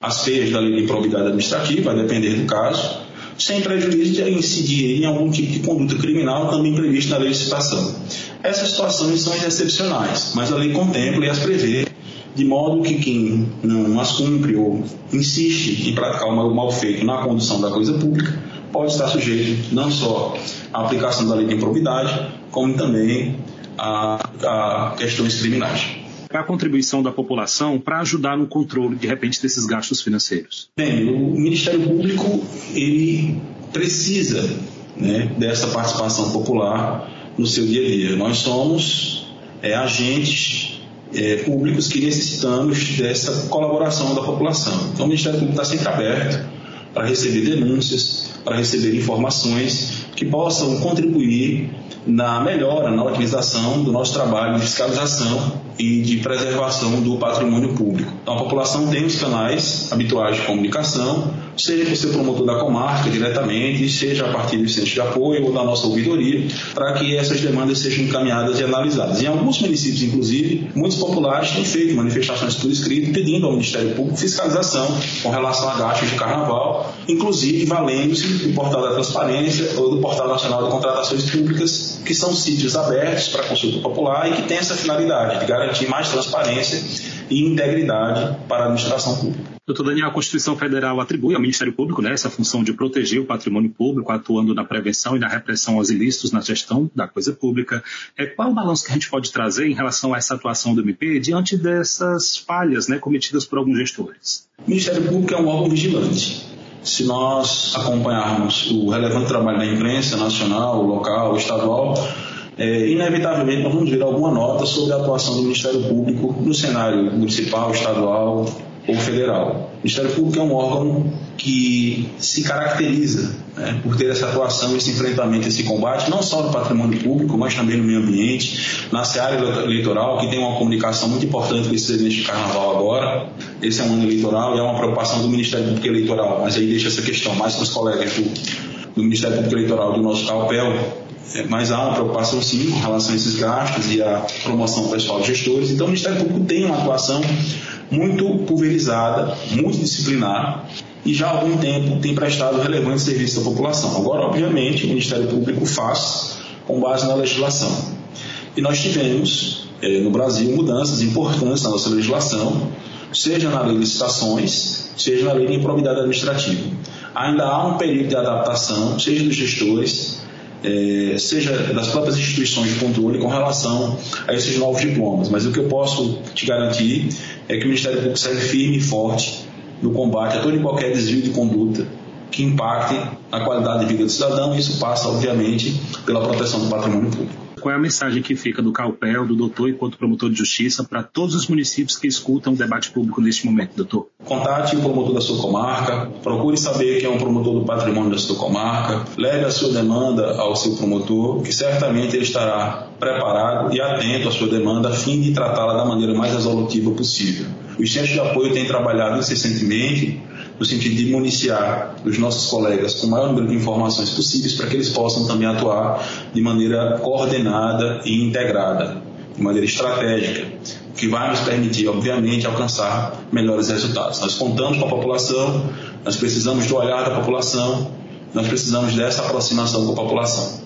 às feias da lei de improbidade administrativa, a depender do caso, sem prejuízo de incidir em algum tipo de conduta criminal também previsto na lei de licitação. Essas situações são excepcionais, mas a lei contempla e as prevê, de modo que quem não as cumpre ou insiste em praticar o mal feito na condução da coisa pública pode estar sujeito não só à aplicação da lei de improbidade, como também a, a questões criminais a contribuição da população para ajudar no controle, de repente, desses gastos financeiros? Bem, o Ministério Público ele precisa né, dessa participação popular no seu dia a dia. Nós somos é, agentes é, públicos que necessitamos dessa colaboração da população. Então, o Ministério Público está sempre aberto para receber denúncias, para receber informações que possam contribuir na melhora, na otimização do nosso trabalho de fiscalização e de preservação do patrimônio público. Então, a população tem os canais habituais de comunicação, seja por ser promotor da comarca diretamente, seja a partir do centro de apoio ou da nossa ouvidoria, para que essas demandas sejam encaminhadas e analisadas. Em alguns municípios, inclusive, muitos populares têm feito manifestações por escrito pedindo ao Ministério Público fiscalização com relação a gastos de carnaval, inclusive valendo-se do portal da transparência ou do portal nacional de contratações públicas, que são sítios abertos para consulta popular e que têm essa finalidade de garantir mais transparência e integridade para a administração pública. Doutor Daniel, a Constituição Federal atribui ao Ministério Público né, essa função de proteger o patrimônio público, atuando na prevenção e na repressão aos ilícitos na gestão da coisa pública. É, qual o balanço que a gente pode trazer em relação a essa atuação do MP diante dessas falhas né, cometidas por alguns gestores? O Ministério Público é um órgão vigilante. Se nós acompanharmos o relevante trabalho da imprensa nacional, local, estadual, é, inevitavelmente nós vamos ver alguma nota sobre a atuação do Ministério Público no cenário municipal, estadual ou federal. O Ministério Público é um órgão que se caracteriza né, por ter essa atuação, esse enfrentamento, esse combate, não só no patrimônio público, mas também no meio ambiente, na seara eleitoral, que tem uma comunicação muito importante com esse evento de carnaval agora. Esse é um ano eleitoral e é uma preocupação do Ministério Público Eleitoral, mas aí deixa essa questão mais para os colegas do, do Ministério Público Eleitoral do nosso CAUPEL, é, mas há uma preocupação sim com relação a esses gastos e a promoção pessoal de gestores. Então, o Ministério Público tem uma atuação muito pulverizada, muito disciplinar e já há algum tempo tem prestado relevante serviço à população. Agora, obviamente, o Ministério Público faz com base na legislação. E nós tivemos eh, no Brasil mudanças importantes na nossa legislação, seja na lei de licitações, seja na lei de improbidade administrativa. Ainda há um período de adaptação, seja dos gestores, é, seja das próprias instituições de controle com relação a esses novos diplomas. Mas o que eu posso te garantir é que o Ministério Público segue firme e forte no combate a todo e qualquer desvio de conduta que impacte a qualidade de vida do cidadão, e isso passa, obviamente, pela proteção do patrimônio público qual é a mensagem que fica do CAUPEL, do doutor enquanto promotor de justiça, para todos os municípios que escutam o debate público neste momento, doutor? Contate o promotor da sua comarca, procure saber quem é um promotor do patrimônio da sua comarca, leve a sua demanda ao seu promotor, que certamente ele estará preparado e atento à sua demanda a fim de tratá-la da maneira mais resolutiva possível. Os centros de apoio têm trabalhado incessantemente no sentido de municiar os nossos colegas com o maior número de informações possíveis para que eles possam também atuar de maneira coordenada e integrada, de maneira estratégica, o que vai nos permitir, obviamente, alcançar melhores resultados. Nós contamos com a população, nós precisamos do olhar da população, nós precisamos dessa aproximação com a população.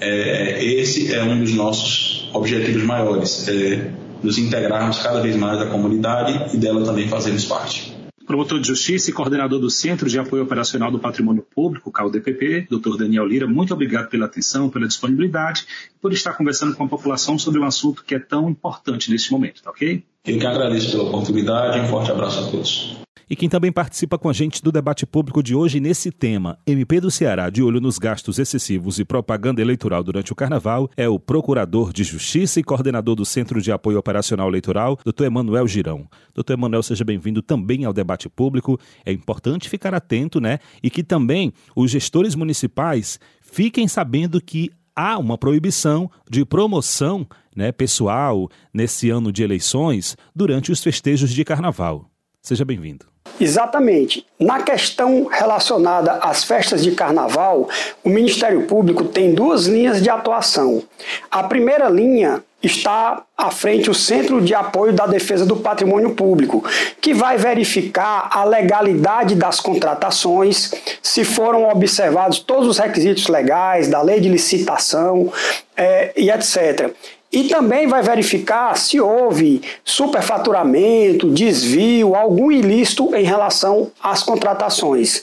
É, esse é um dos nossos objetivos maiores, é nos integrarmos cada vez mais à comunidade e dela também fazermos parte promotor de justiça e coordenador do Centro de Apoio Operacional do Patrimônio Público, CAUDPP, Dr. Daniel Lira, muito obrigado pela atenção, pela disponibilidade e por estar conversando com a população sobre um assunto que é tão importante neste momento, tá ok? Eu que agradeço pela oportunidade e um forte abraço a todos. E quem também participa com a gente do debate público de hoje nesse tema, MP do Ceará de olho nos gastos excessivos e propaganda eleitoral durante o carnaval, é o Procurador de Justiça e coordenador do Centro de Apoio Operacional Eleitoral, Dr. Emanuel Girão. Dr. Emanuel, seja bem-vindo também ao debate público. É importante ficar atento, né? E que também os gestores municipais fiquem sabendo que há uma proibição de promoção né, pessoal nesse ano de eleições durante os festejos de carnaval. Seja bem-vindo. Exatamente. Na questão relacionada às festas de carnaval, o Ministério Público tem duas linhas de atuação. A primeira linha está à frente o Centro de Apoio da Defesa do Patrimônio Público, que vai verificar a legalidade das contratações, se foram observados todos os requisitos legais da lei de licitação é, e etc. E também vai verificar se houve superfaturamento, desvio, algum ilícito em relação às contratações.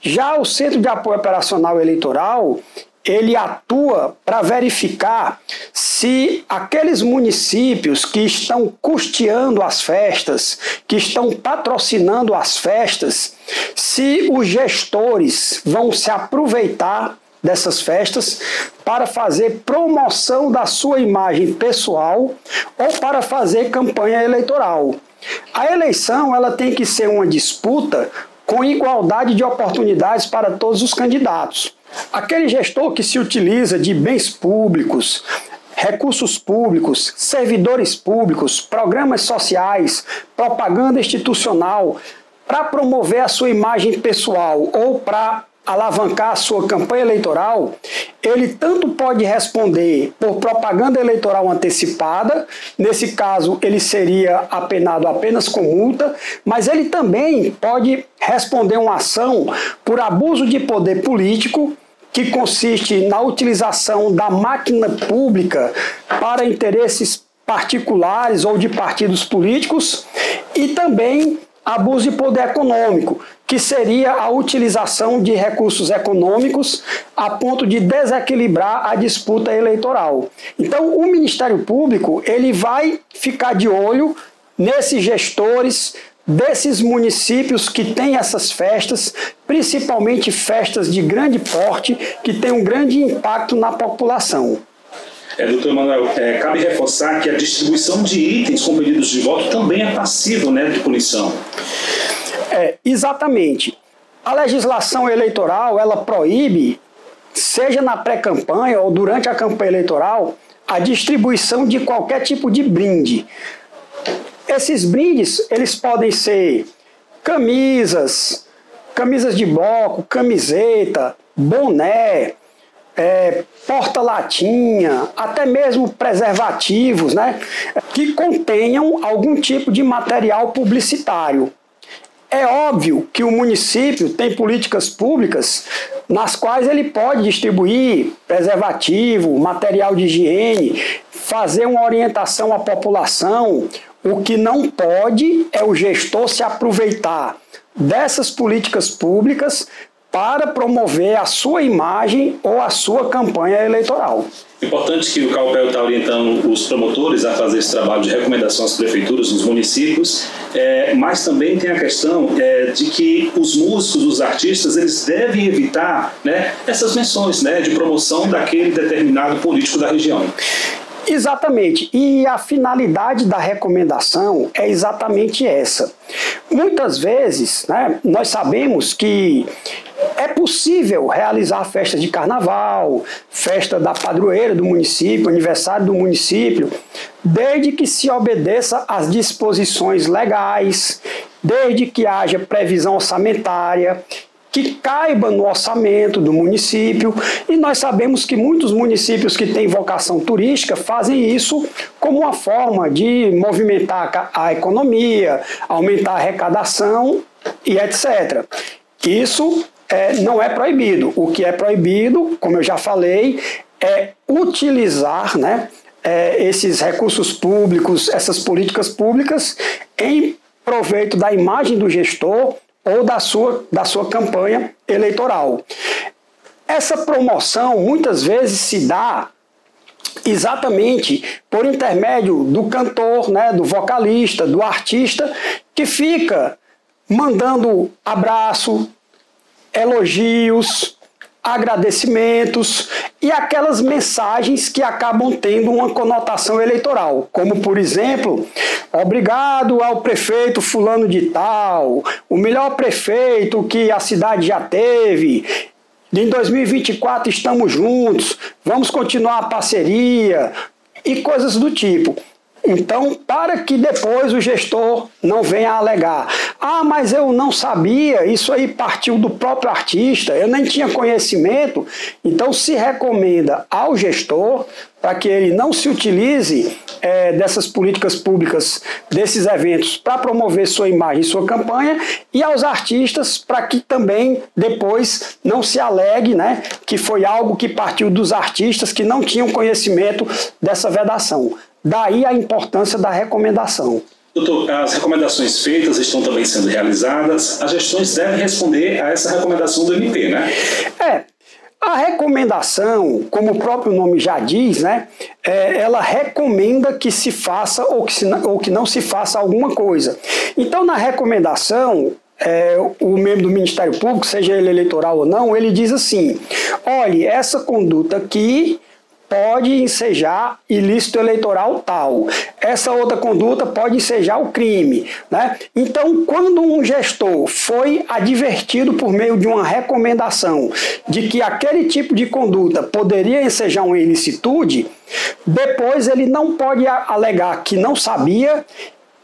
Já o Centro de Apoio Operacional Eleitoral, ele atua para verificar se aqueles municípios que estão custeando as festas, que estão patrocinando as festas, se os gestores vão se aproveitar dessas festas para fazer promoção da sua imagem pessoal ou para fazer campanha eleitoral. A eleição ela tem que ser uma disputa com igualdade de oportunidades para todos os candidatos. Aquele gestor que se utiliza de bens públicos, recursos públicos, servidores públicos, programas sociais, propaganda institucional para promover a sua imagem pessoal ou para alavancar a sua campanha eleitoral, ele tanto pode responder por propaganda eleitoral antecipada, nesse caso ele seria apenado apenas com multa, mas ele também pode responder uma ação por abuso de poder político que consiste na utilização da máquina pública para interesses particulares ou de partidos políticos e também abuso de poder econômico, que seria a utilização de recursos econômicos a ponto de desequilibrar a disputa eleitoral. Então, o Ministério Público ele vai ficar de olho nesses gestores desses municípios que têm essas festas, principalmente festas de grande porte, que têm um grande impacto na população. É, doutor Manuel, é, cabe reforçar que a distribuição de itens com pedidos de voto também é passivo né, de punição. É, exatamente. A legislação eleitoral, ela proíbe, seja na pré-campanha ou durante a campanha eleitoral, a distribuição de qualquer tipo de brinde. Esses brindes, eles podem ser camisas, camisas de bloco, camiseta, boné, é, porta-latinha, até mesmo preservativos, né, que contenham algum tipo de material publicitário. É óbvio que o município tem políticas públicas nas quais ele pode distribuir preservativo, material de higiene, fazer uma orientação à população, o que não pode é o gestor se aproveitar dessas políticas públicas para promover a sua imagem ou a sua campanha eleitoral. Importante que o CAUPEL está orientando os promotores a fazer esse trabalho de recomendação às prefeituras, nos municípios, é, mas também tem a questão é, de que os músicos, os artistas, eles devem evitar né, essas menções né, de promoção daquele determinado político da região. Exatamente. E a finalidade da recomendação é exatamente essa. Muitas vezes, né, nós sabemos que é possível realizar festa de carnaval, festa da padroeira do município, aniversário do município, desde que se obedeça às disposições legais, desde que haja previsão orçamentária que caiba no orçamento do município. E nós sabemos que muitos municípios que têm vocação turística fazem isso como uma forma de movimentar a economia, aumentar a arrecadação e etc. Isso é, não é proibido. O que é proibido, como eu já falei, é utilizar né, é, esses recursos públicos, essas políticas públicas, em proveito da imagem do gestor ou da sua, da sua campanha eleitoral. Essa promoção muitas vezes se dá exatamente por intermédio do cantor, né, do vocalista, do artista, que fica mandando abraço, elogios, agradecimentos e aquelas mensagens que acabam tendo uma conotação eleitoral, como por exemplo, obrigado ao prefeito fulano de tal, o melhor prefeito que a cidade já teve. Em 2024 estamos juntos, vamos continuar a parceria e coisas do tipo. Então, para que depois o gestor não venha alegar: ah, mas eu não sabia, isso aí partiu do próprio artista, eu nem tinha conhecimento. Então, se recomenda ao gestor para que ele não se utilize é, dessas políticas públicas, desses eventos, para promover sua imagem e sua campanha, e aos artistas para que também depois não se alegue né, que foi algo que partiu dos artistas que não tinham conhecimento dessa vedação. Daí a importância da recomendação. As recomendações feitas estão também sendo realizadas. As gestões devem responder a essa recomendação do MP, né? É. A recomendação, como o próprio nome já diz, né, é, ela recomenda que se faça ou que, se, ou que não se faça alguma coisa. Então, na recomendação, é, o membro do Ministério Público, seja ele eleitoral ou não, ele diz assim: olhe, essa conduta aqui pode ensejar ilícito eleitoral tal. Essa outra conduta pode ensejar o crime. Né? Então, quando um gestor foi advertido por meio de uma recomendação de que aquele tipo de conduta poderia ensejar uma ilicitude, depois ele não pode alegar que não sabia.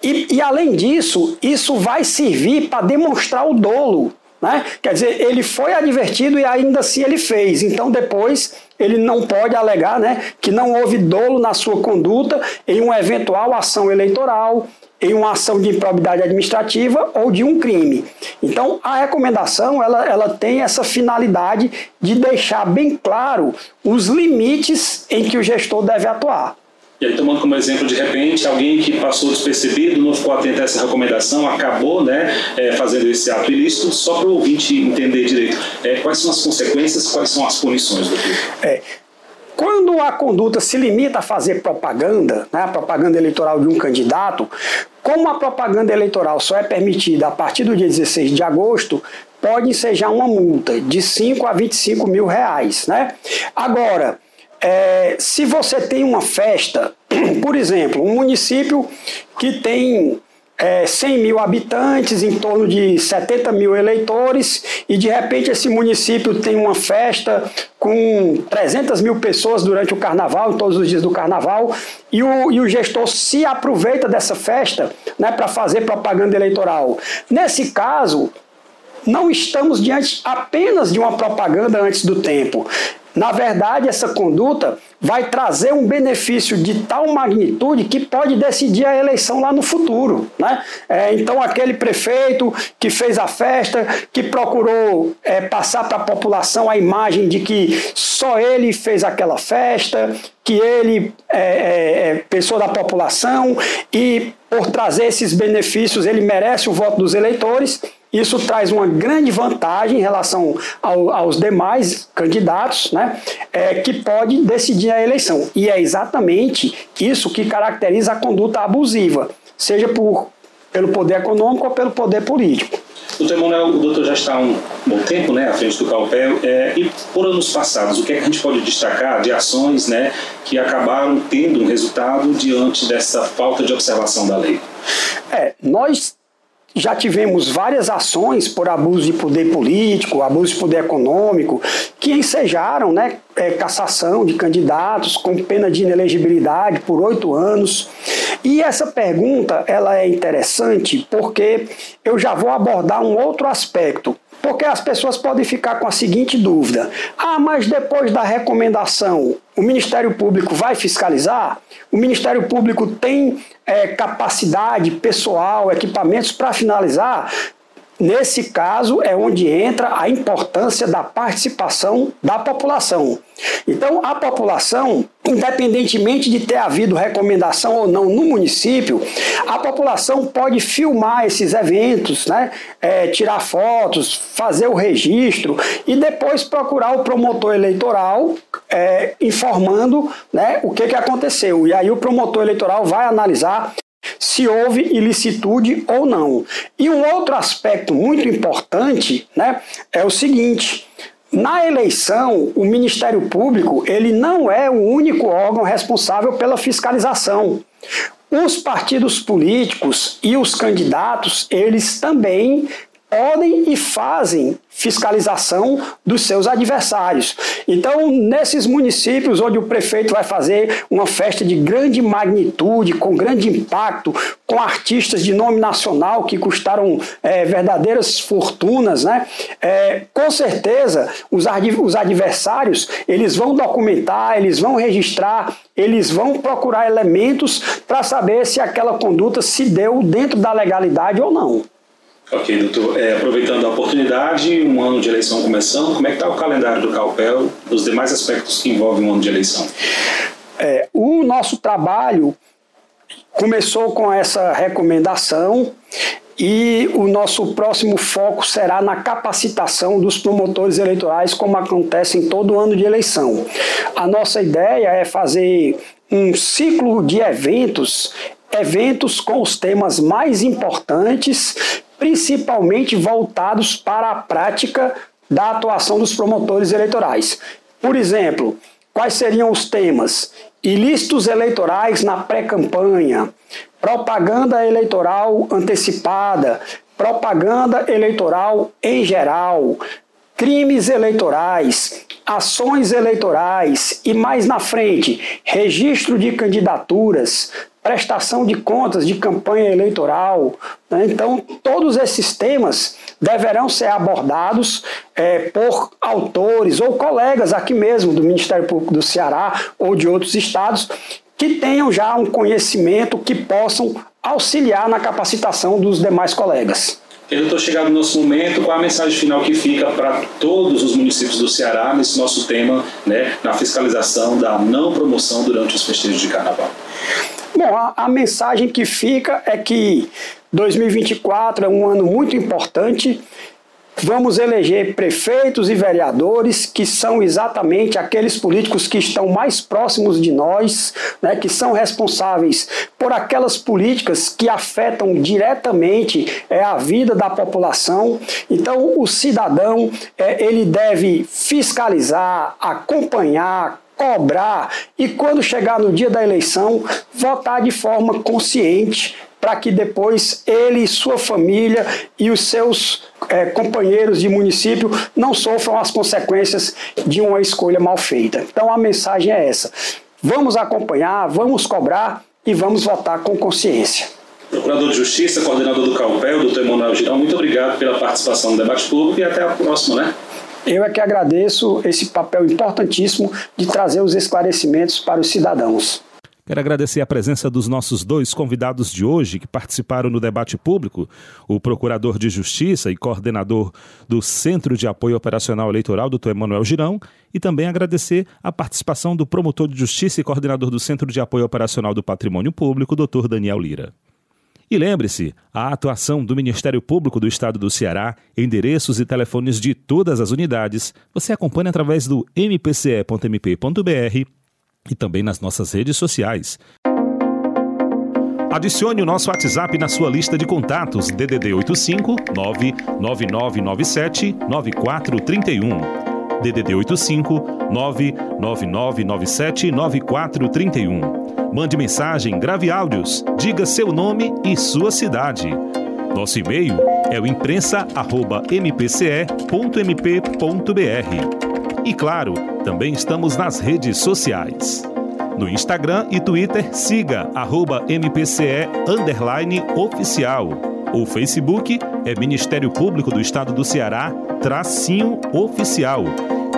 E, e além disso, isso vai servir para demonstrar o dolo né? Quer dizer, ele foi advertido e ainda assim ele fez. Então, depois, ele não pode alegar né, que não houve dolo na sua conduta em uma eventual ação eleitoral, em uma ação de improbidade administrativa ou de um crime. Então, a recomendação ela, ela tem essa finalidade de deixar bem claro os limites em que o gestor deve atuar. E aí, tomando como exemplo, de repente, alguém que passou despercebido, não ficou atento a essa recomendação, acabou né, é, fazendo esse ato ilícito, só para o ouvinte entender direito. É, quais são as consequências, quais são as punições, doutor? É, quando a conduta se limita a fazer propaganda, né, a propaganda eleitoral de um candidato, como a propaganda eleitoral só é permitida a partir do dia 16 de agosto, pode ensejar uma multa de 5 a 25 mil reais. Né? Agora, é, se você tem uma festa, por exemplo, um município que tem é, 100 mil habitantes, em torno de 70 mil eleitores, e de repente esse município tem uma festa com 300 mil pessoas durante o carnaval, todos os dias do carnaval, e o, e o gestor se aproveita dessa festa né, para fazer propaganda eleitoral. Nesse caso, não estamos diante apenas de uma propaganda antes do tempo. Na verdade, essa conduta vai trazer um benefício de tal magnitude que pode decidir a eleição lá no futuro. Né? É, então, aquele prefeito que fez a festa, que procurou é, passar para a população a imagem de que só ele fez aquela festa, que ele é, é, é pessoa da população e, por trazer esses benefícios, ele merece o voto dos eleitores isso traz uma grande vantagem em relação ao, aos demais candidatos, né, é, que pode decidir a eleição. E é exatamente isso que caracteriza a conduta abusiva, seja por, pelo poder econômico ou pelo poder político. Doutor Emanuel, o doutor já está há um bom tempo né, à frente do Calpel, é, e por anos passados, o que, é que a gente pode destacar de ações né, que acabaram tendo um resultado diante dessa falta de observação da lei? É, nós já tivemos várias ações por abuso de poder político, abuso de poder econômico, que ensejaram né, é, cassação de candidatos com pena de inelegibilidade por oito anos. E essa pergunta ela é interessante porque eu já vou abordar um outro aspecto. Porque as pessoas podem ficar com a seguinte dúvida: ah, mas depois da recomendação, o Ministério Público vai fiscalizar? O Ministério Público tem é, capacidade pessoal, equipamentos para finalizar? Nesse caso é onde entra a importância da participação da população. Então, a população, independentemente de ter havido recomendação ou não no município, a população pode filmar esses eventos, né? É, tirar fotos, fazer o registro e depois procurar o promotor eleitoral é, informando né, o que, que aconteceu. E aí o promotor eleitoral vai analisar se houve ilicitude ou não. E um outro aspecto muito importante né, é o seguinte: na eleição, o Ministério Público ele não é o único órgão responsável pela fiscalização. Os partidos políticos e os candidatos, eles também podem e fazem fiscalização dos seus adversários. Então, nesses municípios onde o prefeito vai fazer uma festa de grande magnitude, com grande impacto, com artistas de nome nacional que custaram é, verdadeiras fortunas, né? É, com certeza os, os adversários eles vão documentar, eles vão registrar, eles vão procurar elementos para saber se aquela conduta se deu dentro da legalidade ou não. Ok, doutor. É, aproveitando a oportunidade, um ano de eleição começando, como é que está o calendário do CAUPEL, os demais aspectos que envolvem um ano de eleição? É, o nosso trabalho começou com essa recomendação e o nosso próximo foco será na capacitação dos promotores eleitorais, como acontece em todo ano de eleição. A nossa ideia é fazer um ciclo de eventos eventos com os temas mais importantes principalmente voltados para a prática da atuação dos promotores eleitorais. Por exemplo, quais seriam os temas? Ilícitos eleitorais na pré-campanha, propaganda eleitoral antecipada, propaganda eleitoral em geral, crimes eleitorais, ações eleitorais e mais na frente, registro de candidaturas, prestação de contas de campanha eleitoral. Né? Então, todos esses temas deverão ser abordados é, por autores ou colegas aqui mesmo do Ministério Público do Ceará ou de outros estados que tenham já um conhecimento que possam auxiliar na capacitação dos demais colegas. Doutor, chegado o nosso momento, qual a mensagem final que fica para todos os municípios do Ceará nesse nosso tema, né, na fiscalização da não promoção durante os festejos de carnaval? Bom, a, a mensagem que fica é que 2024 é um ano muito importante Vamos eleger prefeitos e vereadores que são exatamente aqueles políticos que estão mais próximos de nós, né, que são responsáveis por aquelas políticas que afetam diretamente é, a vida da população. Então, o cidadão é, ele deve fiscalizar, acompanhar, cobrar e, quando chegar no dia da eleição, votar de forma consciente para que depois ele, sua família e os seus é, companheiros de município não sofram as consequências de uma escolha mal feita. Então a mensagem é essa: vamos acompanhar, vamos cobrar e vamos votar com consciência. Procurador de Justiça, coordenador do CAUPEL, doutor Emanuel Girão, muito obrigado pela participação no debate público e até a próxima, né? Eu é que agradeço esse papel importantíssimo de trazer os esclarecimentos para os cidadãos. Quero agradecer a presença dos nossos dois convidados de hoje que participaram no debate público, o Procurador de Justiça e coordenador do Centro de Apoio Operacional Eleitoral, doutor Emanuel Girão, e também agradecer a participação do Promotor de Justiça e coordenador do Centro de Apoio Operacional do Patrimônio Público, doutor Daniel Lira. E lembre-se, a atuação do Ministério Público do Estado do Ceará, endereços e telefones de todas as unidades, você acompanha através do mpce.mp.br e também nas nossas redes sociais. Adicione o nosso WhatsApp na sua lista de contatos DDD 85 99997 9431. DDD 85 99997 9431. Mande mensagem, grave áudios, diga seu nome e sua cidade. Nosso e-mail é o imprensa@mpce.mp.br. E claro, também estamos nas redes sociais. No Instagram e Twitter, siga arroba MPCE oficial. O Facebook é Ministério Público do Estado do Ceará, tracinho oficial.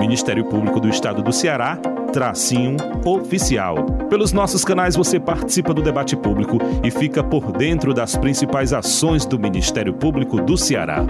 Ministério Público do Estado do Ceará, tracinho oficial. Pelos nossos canais você participa do debate público e fica por dentro das principais ações do Ministério Público do Ceará.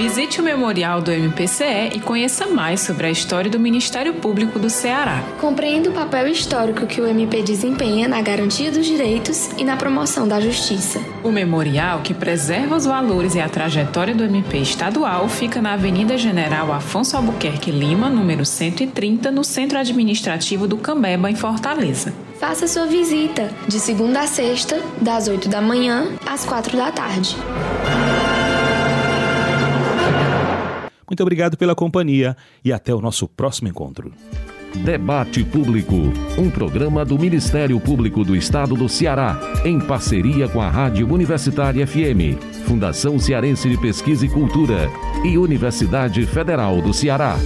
Visite o memorial do MPCE e conheça mais sobre a história do Ministério Público do Ceará. Compreenda o papel histórico que o MP desempenha na garantia dos direitos e na promoção da justiça. O memorial, que preserva os valores e a trajetória do MP estadual, fica na Avenida General Afonso Albuquerque Lima, número 130, no Centro Administrativo do Cambeba, em Fortaleza. Faça sua visita de segunda a sexta, das 8 da manhã às 4 da tarde. Muito obrigado pela companhia e até o nosso próximo encontro. Debate Público, um programa do Ministério Público do Estado do Ceará, em parceria com a Rádio Universitária FM, Fundação Cearense de Pesquisa e Cultura e Universidade Federal do Ceará.